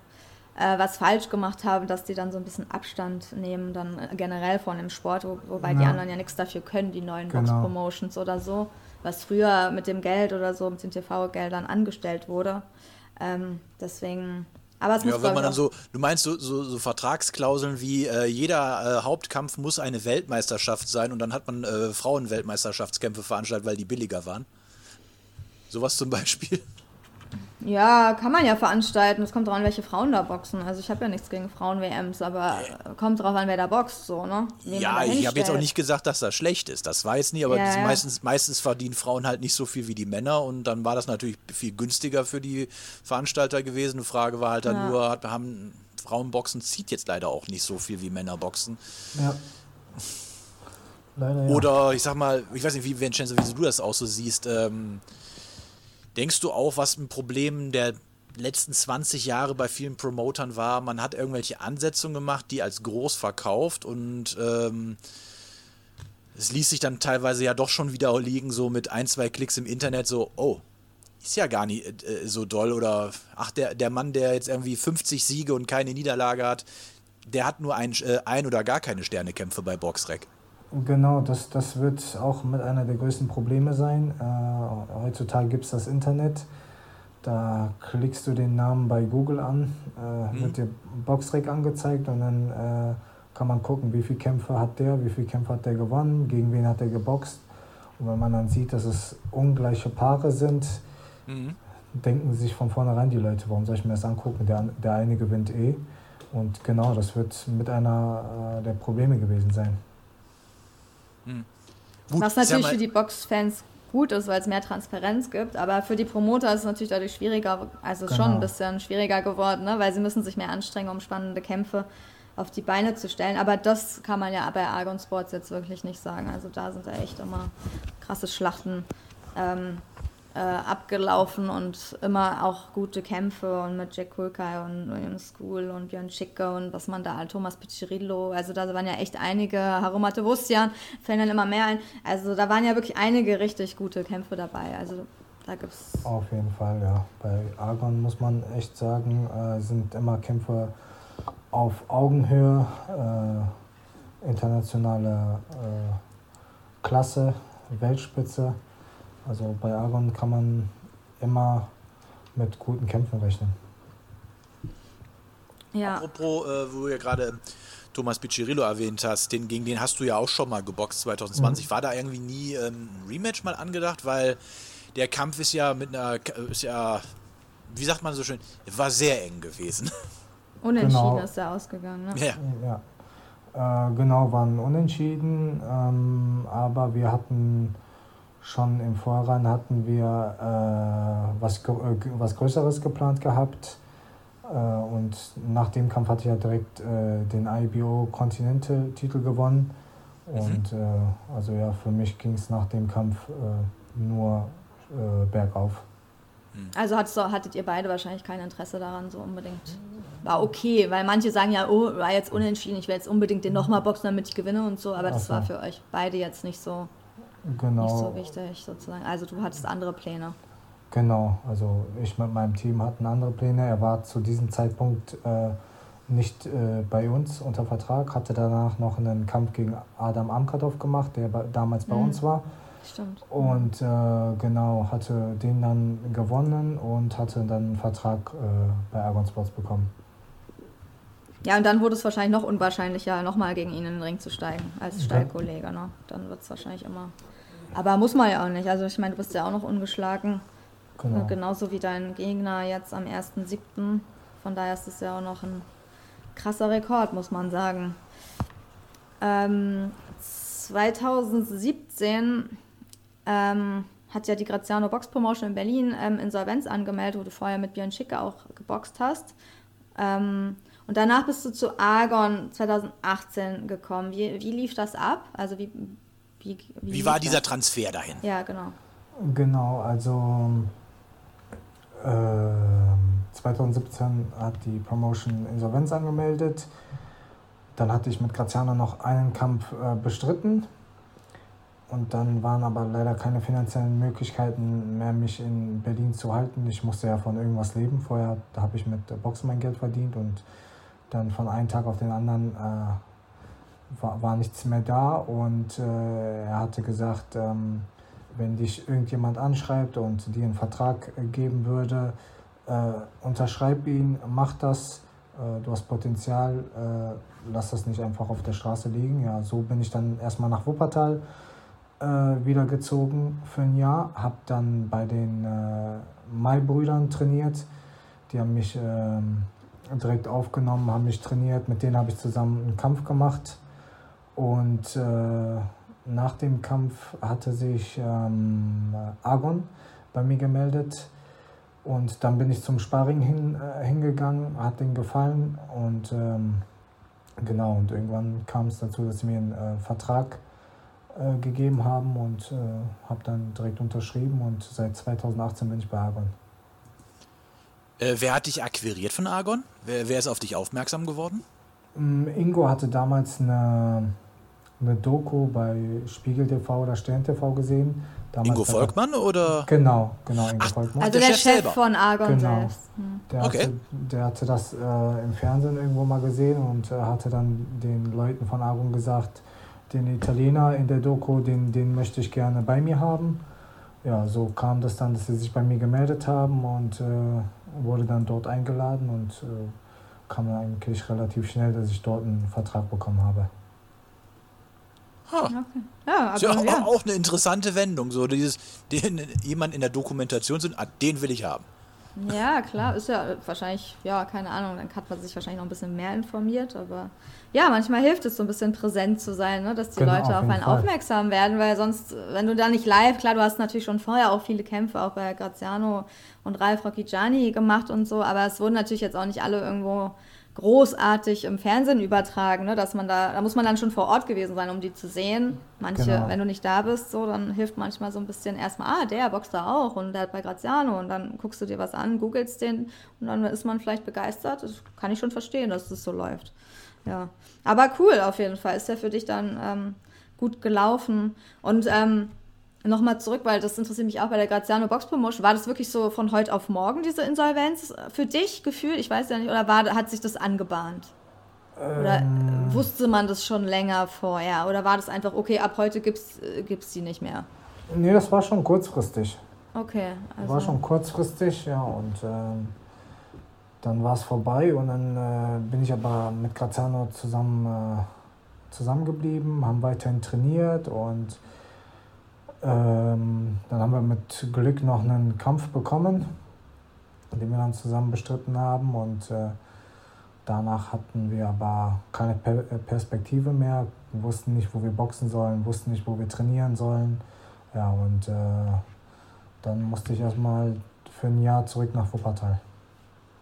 äh, was falsch gemacht haben, dass die dann so ein bisschen Abstand nehmen, dann generell von dem Sport, wo, wobei ja. die anderen ja nichts dafür können, die neuen genau. Box-Promotions oder so, was früher mit dem Geld oder so, mit den TV-Geldern angestellt wurde. Ähm, deswegen aber es ja, wenn man dann so, du meinst so, so, so Vertragsklauseln wie äh, jeder äh, Hauptkampf muss eine Weltmeisterschaft sein und dann hat man äh, Frauenweltmeisterschaftskämpfe veranstaltet, weil die billiger waren. Sowas zum Beispiel. Ja, kann man ja veranstalten. Es kommt darauf an, welche Frauen da boxen. Also ich habe ja nichts gegen Frauen-WMs, aber kommt drauf an, wer da boxt, so, ne? Wen ja, ich habe jetzt auch nicht gesagt, dass das schlecht ist. Das weiß nicht, aber ja, ja. Meistens, meistens verdienen Frauen halt nicht so viel wie die Männer und dann war das natürlich viel günstiger für die Veranstalter gewesen. Die Frage war halt dann ja. nur, haben Frauenboxen zieht jetzt leider auch nicht so viel wie Männerboxen. Ja. Leider, ja. Oder ich sag mal, ich weiß nicht, wie, Vincenzo, wie du das auch so siehst, ähm, Denkst du auch, was ein Problem der letzten 20 Jahre bei vielen Promotern war, man hat irgendwelche Ansetzungen gemacht, die als groß verkauft und ähm, es ließ sich dann teilweise ja doch schon wieder liegen, so mit ein, zwei Klicks im Internet, so, oh, ist ja gar nicht äh, so doll oder ach, der, der Mann, der jetzt irgendwie 50 Siege und keine Niederlage hat, der hat nur ein, äh, ein oder gar keine Sternekämpfe bei Boxrec. Genau, das, das wird auch mit einer der größten Probleme sein. Äh, heutzutage gibt es das Internet. Da klickst du den Namen bei Google an, äh, mhm. wird dir Boxrec angezeigt und dann äh, kann man gucken, wie viele Kämpfe hat der, wie viele Kämpfe hat der gewonnen, gegen wen hat er geboxt. Und wenn man dann sieht, dass es ungleiche Paare sind, mhm. denken sich von vornherein die Leute, warum soll ich mir das angucken? Der, der eine gewinnt eh. Und genau, das wird mit einer äh, der Probleme gewesen sein. Hm. Gut, Was natürlich für die Boxfans gut ist, weil es mehr Transparenz gibt, aber für die Promoter ist es natürlich dadurch schwieriger, also genau. schon ein bisschen schwieriger geworden, ne? weil sie müssen sich mehr anstrengen, um spannende Kämpfe auf die Beine zu stellen. Aber das kann man ja bei Argon Sports jetzt wirklich nicht sagen. Also da sind ja echt immer krasse Schlachten ähm, äh, abgelaufen und immer auch gute Kämpfe und mit Jack Kulkai und William School und Björn Schicke und was man da, Thomas Piccirillo, also da waren ja echt einige, Harumate Wustian, fällen dann immer mehr ein. Also da waren ja wirklich einige richtig gute Kämpfe dabei. Also da gibt's. Auf jeden Fall, ja. Bei Argon muss man echt sagen, äh, sind immer Kämpfe auf Augenhöhe, äh, internationale äh, Klasse, Weltspitze. Also bei Argon kann man immer mit guten Kämpfen rechnen. Ja. Apropos, äh, wo du ja gerade Thomas Piccirillo erwähnt hast, den, gegen den hast du ja auch schon mal geboxt 2020. Mhm. War da irgendwie nie ähm, ein Rematch mal angedacht? Weil der Kampf ist ja mit einer, ist ja, wie sagt man so schön, war sehr eng gewesen. (laughs) Unentschieden genau. ist er ausgegangen, ne? Ja. ja. Äh, genau, waren unentschieden, ähm, aber wir hatten Schon im Vorhinein hatten wir äh, was, äh, was Größeres geplant gehabt. Äh, und nach dem Kampf hatte ich ja direkt äh, den IBO Continental-Titel gewonnen. Mhm. Und mhm. äh, also ja, für mich ging es nach dem Kampf äh, nur äh, bergauf. Mhm. Also hattet, hattet ihr beide wahrscheinlich kein Interesse daran, so unbedingt. War okay, weil manche sagen ja, oh, war jetzt unentschieden, ich will jetzt unbedingt den nochmal boxen, damit ich gewinne und so, aber das okay. war für euch beide jetzt nicht so, genau. nicht so wichtig sozusagen. Also du hattest andere Pläne. Genau, also ich mit meinem Team hatten andere Pläne. Er war zu diesem Zeitpunkt äh, nicht äh, bei uns unter Vertrag, hatte danach noch einen Kampf gegen Adam Amkadov gemacht, der damals bei mhm. uns war. Stimmt. Und äh, genau, hatte den dann gewonnen und hatte dann einen Vertrag äh, bei Argon Sports bekommen. Ja, und dann wurde es wahrscheinlich noch unwahrscheinlicher, nochmal gegen ihn in den Ring zu steigen, als Stallkollege. Ne? Dann wird es wahrscheinlich immer. Aber muss man ja auch nicht. Also ich meine, du bist ja auch noch ungeschlagen. Genau. Genauso wie dein Gegner jetzt am 1.7. Von daher ist es ja auch noch ein krasser Rekord, muss man sagen. Ähm, 2017 ähm, hat ja die Graziano Box Promotion in Berlin ähm, Insolvenz angemeldet, wo du vorher mit Björn Schicke auch geboxt hast. Ähm, und danach bist du zu Argon 2018 gekommen. Wie, wie lief das ab? Also wie, wie, wie, wie war dieser Transfer dahin? Ja, genau. Genau, also 2017 ähm, hat die Promotion Insolvenz angemeldet. Dann hatte ich mit Graziano noch einen Kampf äh, bestritten. Und dann waren aber leider keine finanziellen Möglichkeiten mehr, mich in Berlin zu halten. Ich musste ja von irgendwas leben. Vorher habe ich mit Boxen mein Geld verdient und dann von einem Tag auf den anderen äh, war, war nichts mehr da. Und äh, er hatte gesagt, ähm, wenn dich irgendjemand anschreibt und dir einen Vertrag geben würde, äh, unterschreib ihn, mach das, äh, du hast Potenzial, äh, lass das nicht einfach auf der Straße liegen. Ja, so bin ich dann erstmal nach Wuppertal äh, wieder gezogen für ein Jahr, habe dann bei den äh, Mai-Brüdern trainiert, die haben mich ähm, direkt aufgenommen, haben mich trainiert, mit denen habe ich zusammen einen Kampf gemacht und nach dem Kampf hatte sich ähm, Argon bei mir gemeldet und dann bin ich zum Sparring hin, äh, hingegangen, hat den gefallen und ähm, genau und irgendwann kam es dazu, dass sie mir einen äh, Vertrag äh, gegeben haben und äh, habe dann direkt unterschrieben und seit 2018 bin ich bei Argon. Äh, wer hat dich akquiriert von Argon? Wer, wer ist auf dich aufmerksam geworden? Mm, Ingo hatte damals eine eine Doku bei Spiegel TV oder Stern TV gesehen. Damals Ingo Volkmann oder? Genau, genau, Ingo Ach, Volkmann. Also der, der Chef, Chef von Argon genau. selbst. Hm. Der, okay. hatte, der hatte das äh, im Fernsehen irgendwo mal gesehen und äh, hatte dann den Leuten von Argon gesagt, den Italiener in der Doku, den, den möchte ich gerne bei mir haben. Ja, so kam das dann, dass sie sich bei mir gemeldet haben und äh, wurde dann dort eingeladen und äh, kam dann eigentlich relativ schnell, dass ich dort einen Vertrag bekommen habe. Ha. Okay. Ja, aber, ist ja, ja. Auch, eine interessante Wendung, so dieses, den jemand in der Dokumentation sind, ah, den will ich haben. Ja, klar, ist ja wahrscheinlich, ja, keine Ahnung, dann hat man sich wahrscheinlich noch ein bisschen mehr informiert, aber ja, manchmal hilft es so ein bisschen präsent zu sein, ne, dass die genau, Leute auf, auf einen Fall. aufmerksam werden, weil sonst, wenn du da nicht live, klar, du hast natürlich schon vorher auch viele Kämpfe auch bei Graziano und Ralf Rocchigiani gemacht und so, aber es wurden natürlich jetzt auch nicht alle irgendwo großartig im Fernsehen übertragen, ne? dass man da, da muss man dann schon vor Ort gewesen sein, um die zu sehen. Manche, genau. wenn du nicht da bist, so, dann hilft manchmal so ein bisschen erstmal, ah, der boxt da auch und der hat bei Graziano und dann guckst du dir was an, googelst den und dann ist man vielleicht begeistert. Das kann ich schon verstehen, dass das so läuft. Ja, aber cool auf jeden Fall. Ist ja für dich dann ähm, gut gelaufen und ähm, nochmal zurück, weil das interessiert mich auch bei der Graziano Box Promotion. War das wirklich so von heute auf morgen, diese Insolvenz für dich gefühlt? Ich weiß ja nicht. Oder war, hat sich das angebahnt? Oder ähm. wusste man das schon länger vorher? Oder war das einfach, okay, ab heute gibt es äh, die nicht mehr? Nee, das war schon kurzfristig. Okay. Also. War schon kurzfristig, ja. Und ähm, dann war es vorbei und dann äh, bin ich aber mit Graziano zusammen, äh, zusammengeblieben, haben weiterhin trainiert und ähm, dann haben wir mit Glück noch einen Kampf bekommen, den wir dann zusammen bestritten haben. Und äh, danach hatten wir aber keine per äh, Perspektive mehr, wir wussten nicht, wo wir boxen sollen, wussten nicht, wo wir trainieren sollen. Ja, und äh, dann musste ich erstmal für ein Jahr zurück nach Wuppertal.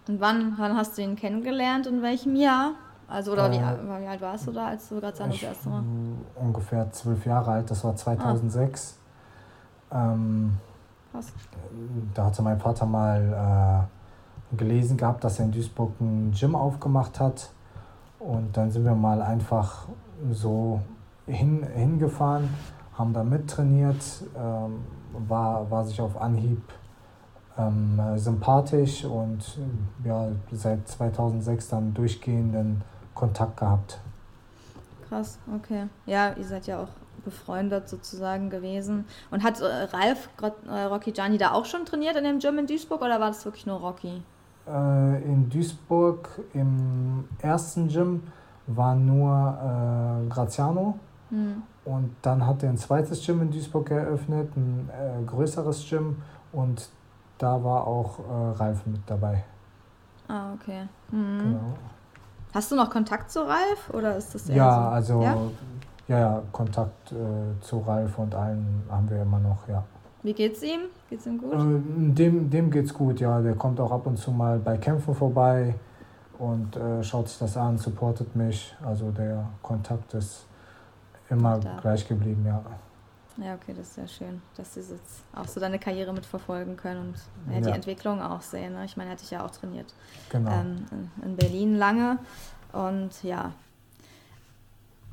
Und wann, wann hast du ihn kennengelernt? In welchem Jahr? Also, oder äh, wie, wie, alt warst du da, als du gerade das erste Mal? Ungefähr zwölf Jahre alt, das war 2006. Ah. Ähm? Da hatte mein Vater mal äh, gelesen gehabt, dass er in Duisburg ein Gym aufgemacht hat. Und dann sind wir mal einfach so hin, hingefahren, haben da mittrainiert, ähm, war, war sich auf Anhieb ähm, sympathisch und ja, seit 2006 dann durchgehenden Kontakt gehabt. Krass, okay. Ja, ihr seid ja auch befreundet sozusagen gewesen. Und hat äh, Ralf äh, Rocky Gianni da auch schon trainiert in dem Gym in Duisburg oder war das wirklich nur Rocky? Äh, in Duisburg im ersten Gym war nur äh, Graziano. Hm. Und dann hat er ein zweites Gym in Duisburg eröffnet, ein äh, größeres Gym. Und da war auch Ralf mit dabei. Ah, okay. Mhm. Genau. Hast du noch Kontakt zu Ralf oder ist das Ja, so? also ja? Ja, ja, Kontakt äh, zu Ralf und allen haben wir immer noch, ja. Wie geht's ihm? Geht's ihm gut? Äh, dem, dem geht's gut, ja. Der kommt auch ab und zu mal bei Kämpfen vorbei und äh, schaut sich das an, supportet mich. Also der Kontakt ist immer gleich geblieben, ja. Ja, okay, das ist sehr schön, dass sie jetzt auch so deine Karriere mitverfolgen können und ja, die Entwicklung auch sehen. Ne? Ich meine, er hat dich ja auch trainiert. Genau. Ähm, in Berlin lange. Und ja.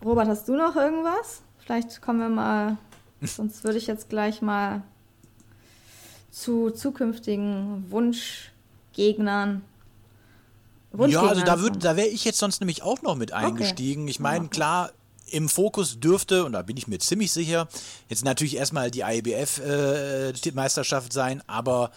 Robert, hast du noch irgendwas? Vielleicht kommen wir mal, (laughs) sonst würde ich jetzt gleich mal zu zukünftigen Wunschgegnern ja, also da, da wäre ich jetzt sonst nämlich auch noch mit eingestiegen. Okay. Ich meine, klar, im Fokus dürfte, und da bin ich mir ziemlich sicher, jetzt natürlich erstmal die IBF-Meisterschaft äh, sein, aber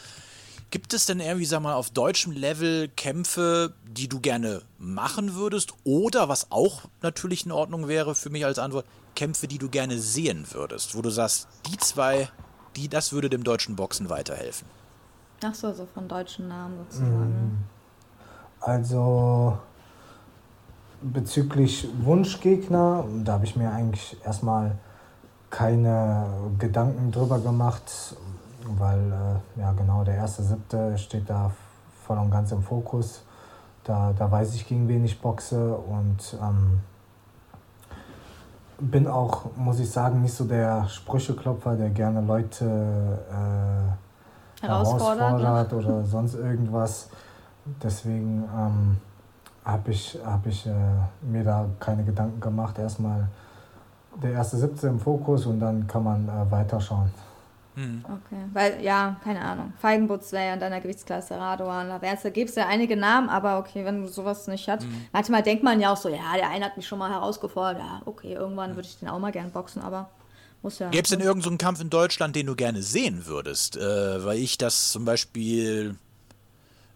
gibt es denn irgendwie, sag mal, auf deutschem Level Kämpfe, die du gerne machen würdest? Oder was auch natürlich in Ordnung wäre für mich als Antwort, Kämpfe, die du gerne sehen würdest, wo du sagst, die zwei, die, das würde dem deutschen Boxen weiterhelfen? Ach so, so von deutschen Namen sozusagen. Also bezüglich Wunschgegner, da habe ich mir eigentlich erstmal keine Gedanken drüber gemacht, weil äh, ja genau der erste siebte steht da voll und ganz im Fokus. Da, da weiß ich, gegen wen ich boxe und ähm, bin auch, muss ich sagen, nicht so der Sprücheklopfer, der gerne Leute äh, herausfordert oder (laughs) sonst irgendwas. Deswegen ähm, habe ich, hab ich äh, mir da keine Gedanken gemacht. Erstmal der erste Siebte im Fokus und dann kann man äh, weiterschauen. Hm. Okay, weil, ja, keine Ahnung. Feigenbutz wäre ja in deiner Gewichtsklasse, Radoan, Laverze, gibt es ja einige Namen, aber okay, wenn du sowas nicht hast. Hm. Manchmal denkt man ja auch so, ja, der eine hat mich schon mal herausgefordert, ja, okay, irgendwann hm. würde ich den auch mal gerne boxen, aber muss ja. Gäbe es denn irgendeinen so Kampf in Deutschland, den du gerne sehen würdest? Äh, weil ich das zum Beispiel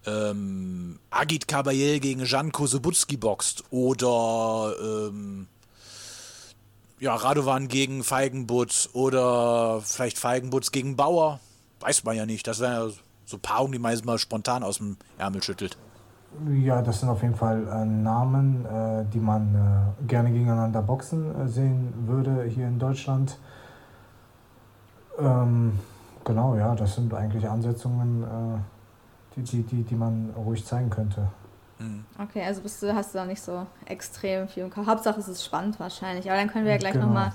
ähm, Agit Kabayel gegen Janko Sobutski boxt oder ähm, ja, Radovan gegen Feigenbutz oder vielleicht Feigenbutz gegen Bauer. Weiß man ja nicht. Das wären ja so Paarungen, die man mal spontan aus dem Ärmel schüttelt. Ja, das sind auf jeden Fall äh, Namen, äh, die man äh, gerne gegeneinander boxen äh, sehen würde hier in Deutschland. Ähm, genau, ja, das sind eigentlich Ansetzungen äh, die, die, die man ruhig zeigen könnte. Mhm. Okay, also bist du, hast du da nicht so extrem viel im Kopf. Hauptsache es ist spannend wahrscheinlich. Aber dann können wir ja gleich genau. nochmal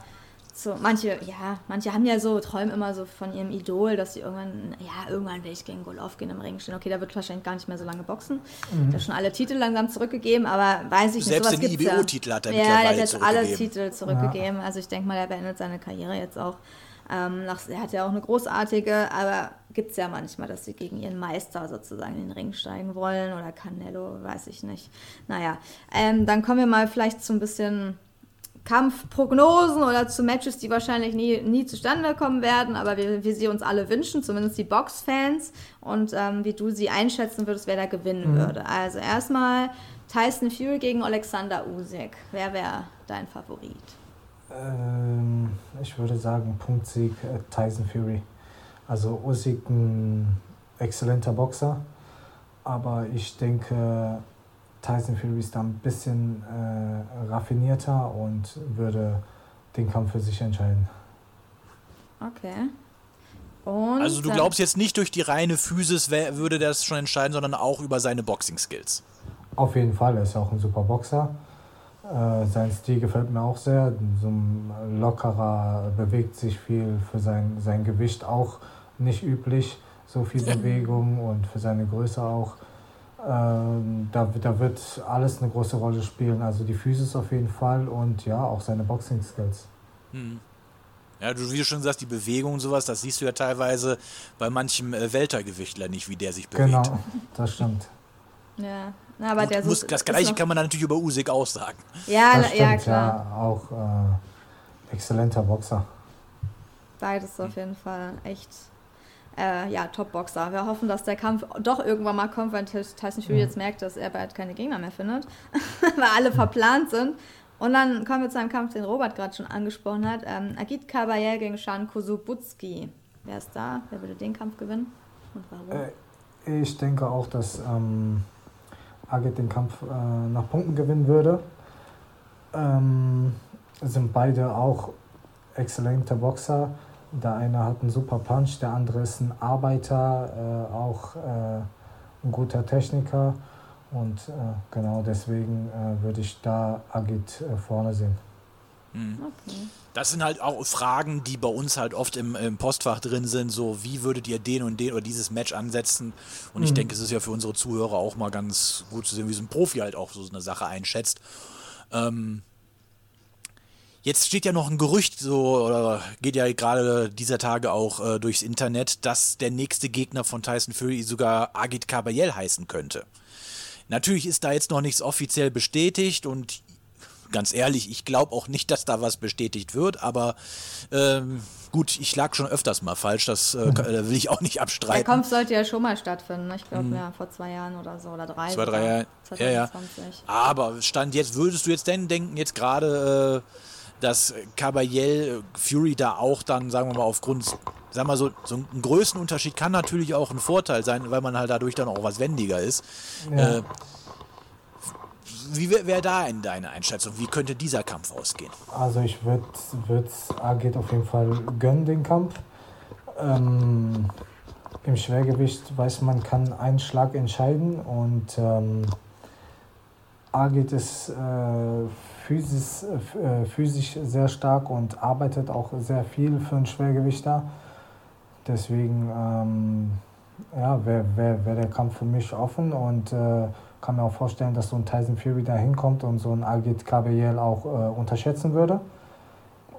so, manche, ja, manche haben ja so, träumen immer so von ihrem Idol, dass sie irgendwann, ja, irgendwann will ich gegen Golovkin im Ring stehen. Okay, da wird wahrscheinlich gar nicht mehr so lange boxen. Mhm. Der hat schon alle Titel langsam zurückgegeben, aber weiß ich Selbst nicht, sowas den IBO-Titel ja. hat er Ja, der hat jetzt alle Titel zurückgegeben. Ja. Also ich denke mal, er beendet seine Karriere jetzt auch. Ähm, er hat ja auch eine großartige, aber gibt es ja manchmal, dass sie gegen ihren Meister sozusagen in den Ring steigen wollen oder Canelo, weiß ich nicht. Naja, ähm, dann kommen wir mal vielleicht zu ein bisschen Kampfprognosen oder zu Matches, die wahrscheinlich nie, nie zustande kommen werden, aber wie wir sie uns alle wünschen, zumindest die Boxfans und ähm, wie du sie einschätzen würdest, wer da gewinnen mhm. würde. Also erstmal Tyson Fury gegen Alexander Usyk. Wer wäre dein Favorit? Ähm, ich würde sagen, Punktsieg äh, Tyson Fury. Also Usyk ein exzellenter Boxer, aber ich denke, Tyson Fury ist da ein bisschen äh, raffinierter und würde den Kampf für sich entscheiden. Okay. Und Also du glaubst jetzt nicht durch die reine Physis würde das schon entscheiden, sondern auch über seine Boxing-Skills. Auf jeden Fall, er ist ja auch ein super Boxer. Äh, sein Stil gefällt mir auch sehr. So ein lockerer, bewegt sich viel für sein, sein Gewicht auch nicht üblich. So viel (laughs) Bewegung und für seine Größe auch. Ähm, da, da wird alles eine große Rolle spielen. Also die Physis auf jeden Fall und ja, auch seine Boxing-Skills. Ja, du, wie du schon sagst, die Bewegung und sowas, das siehst du ja teilweise bei manchem äh, Weltergewichtler nicht, wie der sich bewegt. Genau, das stimmt. Ja, aber Gut, der muss, das Gleiche kann man dann natürlich über Usyk auch sagen. Ja, Das na- ja, stimmt, klar. ja. Auch äh, exzellenter Boxer. Beides auf jeden Fall echt. Äh, ja, Top-Boxer. Wir hoffen, dass der Kampf doch irgendwann mal kommt, weil Tyson Fury jetzt merkt, dass er bald keine Gegner mehr findet, (laughs) weil alle verplant sind. Und dann kommen wir zu einem Kampf, den Robert gerade schon angesprochen hat. Ähm, Agit Kabayel gegen Shan Kusubutski. Wer ist da? Wer würde den Kampf gewinnen? Und warum? Äh, Ich denke auch, dass ähm, Agit den Kampf äh, nach Punkten gewinnen würde. Ähm, sind beide auch exzellente Boxer. Der eine hat einen super Punch, der andere ist ein Arbeiter, äh, auch äh, ein guter Techniker. Und äh, genau deswegen äh, würde ich da Agit äh, vorne sehen. Okay. Das sind halt auch Fragen, die bei uns halt oft im, im Postfach drin sind, so wie würdet ihr den und den oder dieses Match ansetzen? Und ich denke, es ist ja für unsere Zuhörer auch mal ganz gut zu sehen, wie so ein Profi halt auch so eine Sache einschätzt. Ähm, jetzt steht ja noch ein Gerücht, so, oder geht ja gerade dieser Tage auch äh, durchs Internet, dass der nächste Gegner von Tyson Fury sogar Agit Kabayel heißen könnte. Natürlich ist da jetzt noch nichts offiziell bestätigt und ganz ehrlich, ich glaube auch nicht, dass da was bestätigt wird, aber ähm, gut, ich lag schon öfters mal falsch, das äh, kann- äh, will ich auch nicht Der abstreiten. Kampf sollte ja schon mal stattfinden. ne? Ich glaube, ja, vor zwei Jahren oder so, oder drei. Mhm. Zwei, drei. Jahre. Ja, ja. 2020. Aber Stand jetzt, würdest du jetzt denn denken, jetzt gerade, äh, dass Caballel äh, Fury da auch dann, sagen wir mal, aufgrund, sagen wir mal so, so ein Größenunterschied kann natürlich auch ein Vorteil sein, weil man halt dadurch dann auch was wendiger ist. Ja. Äh, wie wäre wär da in deiner Einschätzung? Wie könnte dieser Kampf ausgehen? Also ich würde es Agit auf jeden Fall gönnen, den Kampf. Ähm, Im Schwergewicht weiß man, kann ein Schlag entscheiden und ähm, Agit ist äh, physisch, äh, physisch sehr stark und arbeitet auch sehr viel für einen Schwergewichter. Deswegen ähm, ja, wäre wär, wär der Kampf für mich offen und äh, kann mir auch vorstellen, dass so ein Tyson Fury da hinkommt und so ein Agit Kabayel auch äh, unterschätzen würde.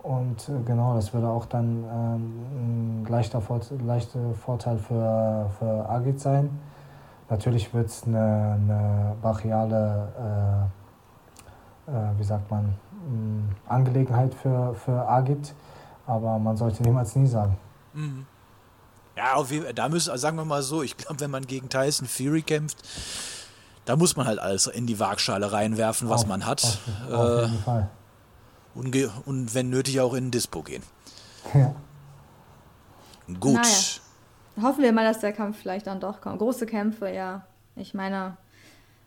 Und äh, genau, das würde auch dann ähm, ein leichter, Vort leichter Vorteil für, für Agit sein. Natürlich wird es eine, eine brachiale, äh, äh, wie sagt man, mh, Angelegenheit für, für Agit, aber man sollte niemals nie sagen. Ja, auf jeden, da müssen, sagen wir mal so, ich glaube, wenn man gegen Tyson Fury kämpft, da muss man halt alles in die Waagschale reinwerfen, was Auf- man hat. Auf, auf Äh, jeden Fall. und, und wenn nötig auch in ein Dispo gehen. Ja. Gut. Naja. Hoffen wir mal, dass der Kampf vielleicht dann doch kommt. Große Kämpfe, ja. Ich meine,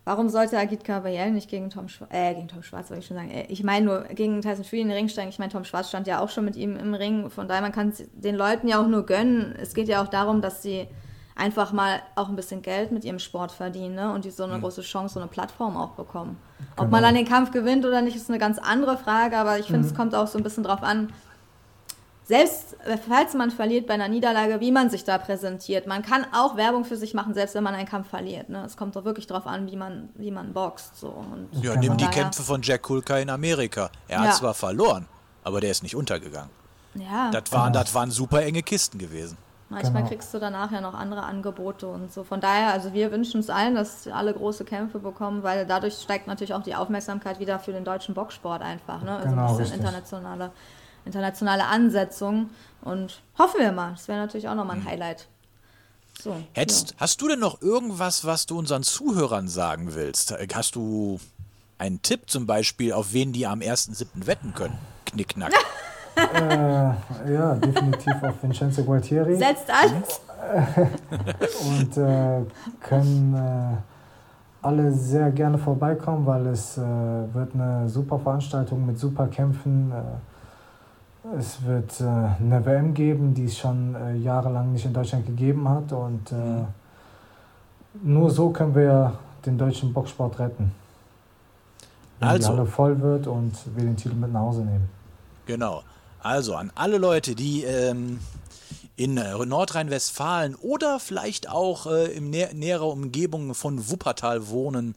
warum sollte Agit Kabayel nicht gegen Tom Schwarz, äh, gegen Tom Schwarz, wollte ich schon sagen. Äh, Ich meine nur gegen Tyson Fury in den Ring steigen. Ich meine, Tom Schwarz stand ja auch schon mit ihm im Ring. Von daher, man kann es den Leuten ja auch nur gönnen. Es geht ja auch darum, dass sie einfach mal auch ein bisschen Geld mit ihrem Sport verdienen ne? und die so eine große Chance, so eine Plattform auch bekommen. Ob man Genau. dann den Kampf gewinnt oder nicht, ist eine ganz andere Frage, aber ich finde, es kommt auch so ein bisschen drauf an, selbst falls man verliert bei einer Niederlage, wie man sich da präsentiert. Man kann auch Werbung für sich machen, selbst wenn man einen Kampf verliert. Ne? Es kommt doch wirklich drauf an, wie man, wie man boxt. So. Und Ja, Genau. nimm die daher- Kämpfe von Jack Kulka in Amerika. Er Ja. hat zwar verloren, aber der ist nicht untergegangen. Ja, Das waren, das waren super enge Kisten gewesen. Manchmal Genau. kriegst du danach ja noch andere Angebote und so. Von daher, also wir wünschen es allen, dass alle große Kämpfe bekommen, weil dadurch steigt natürlich auch die Aufmerksamkeit wieder für den deutschen Boxsport einfach. Ne? Also Genau, ein bisschen internationale, internationale Ansetzung. Und hoffen wir mal. Das wäre natürlich auch nochmal ein Highlight. So, Hättest, Hast du denn noch irgendwas, was du unseren Zuhörern sagen willst? Hast du einen Tipp zum Beispiel, auf wen die am 1.7. wetten können? Knickknack. (laughs) Äh, ja, definitiv auf Vincenzo Gualtieri. Setzt alles. (laughs) und äh, können äh, alle sehr gerne vorbeikommen, weil es äh, wird eine super Veranstaltung mit super Kämpfen. Äh, Es wird äh, eine WM geben, die es schon äh, jahrelang nicht in Deutschland gegeben hat. Und äh, mhm. nur so können wir den deutschen Boxsport retten. Wenn also, die Halle voll wird und wir den Titel mit nach Hause nehmen. Genau. Also an alle Leute, die ähm, in äh, Nordrhein-Westfalen oder vielleicht auch äh, in nä näherer Umgebung von Wuppertal wohnen,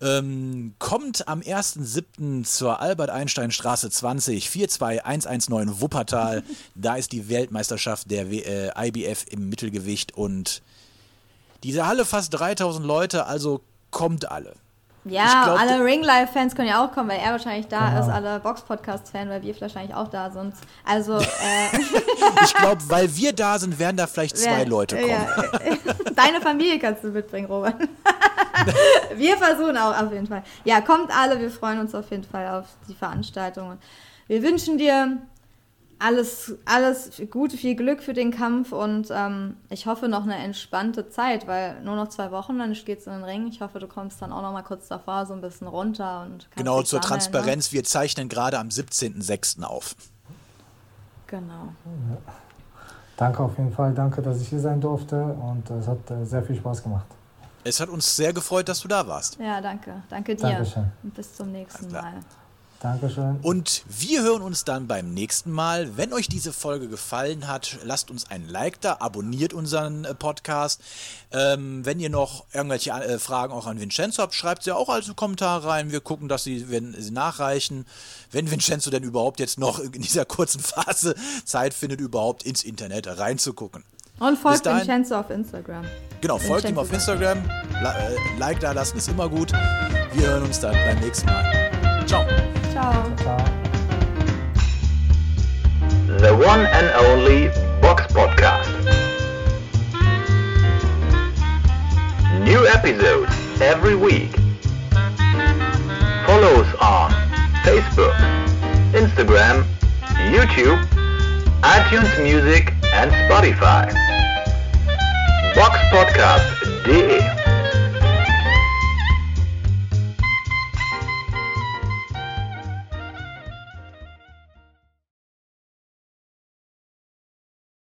ähm, kommt am 1.7. zur Albert-Einstein-Straße 20 42119 Wuppertal. (laughs) da ist die Weltmeisterschaft der w äh, IBF im Mittelgewicht und diese Halle fast 3000 Leute, also kommt alle. Ja, glaub, alle Ringlife-Fans können ja auch kommen, weil er wahrscheinlich da genau. ist, alle Box-Podcast-Fans, weil wir wahrscheinlich auch da sind. Also, äh (laughs) Ich glaube, weil wir da sind, werden da vielleicht zwei ja, Leute kommen. Ja. (laughs) Deine Familie kannst du mitbringen, Robert. (laughs) wir versuchen auch auf jeden Fall. Ja, kommt alle, wir freuen uns auf jeden Fall auf die Veranstaltung. Wir wünschen dir alles, alles Gute, viel Glück für den Kampf und ähm, ich hoffe noch eine entspannte Zeit, weil nur noch zwei Wochen, dann geht es in den Ring. Ich hoffe, du kommst dann auch noch mal kurz davor so ein bisschen runter und Genau, zur sammeln, Transparenz, ne? wir zeichnen gerade am 17.06. auf. Genau. Danke auf jeden Fall, danke, dass ich hier sein durfte und es hat äh, sehr viel Spaß gemacht. Es hat uns sehr gefreut, dass du da warst. Ja, danke. Danke dir. Dankeschön. Und bis zum nächsten Mal. Dankeschön. Und wir hören uns dann beim nächsten Mal. Wenn euch diese Folge gefallen hat, lasst uns ein Like da, abonniert unseren äh, Podcast. Ähm, wenn ihr noch irgendwelche äh, Fragen auch an Vincenzo habt, schreibt sie auch als Kommentar rein. Wir gucken, dass sie, wenn sie nachreichen. Wenn Vincenzo denn überhaupt jetzt noch in dieser kurzen Phase Zeit findet, überhaupt ins Internet reinzugucken. Und folgt Vincenzo auf Instagram. Genau, folgt ihm auf Instagram. Äh, like da lassen ist immer gut. Wir hören uns dann beim nächsten Mal. Ciao. Ciao. The one and only Box Podcast. New episodes every week. Follow us on Facebook, Instagram, YouTube, iTunes Music and Spotify. Box Podcast.de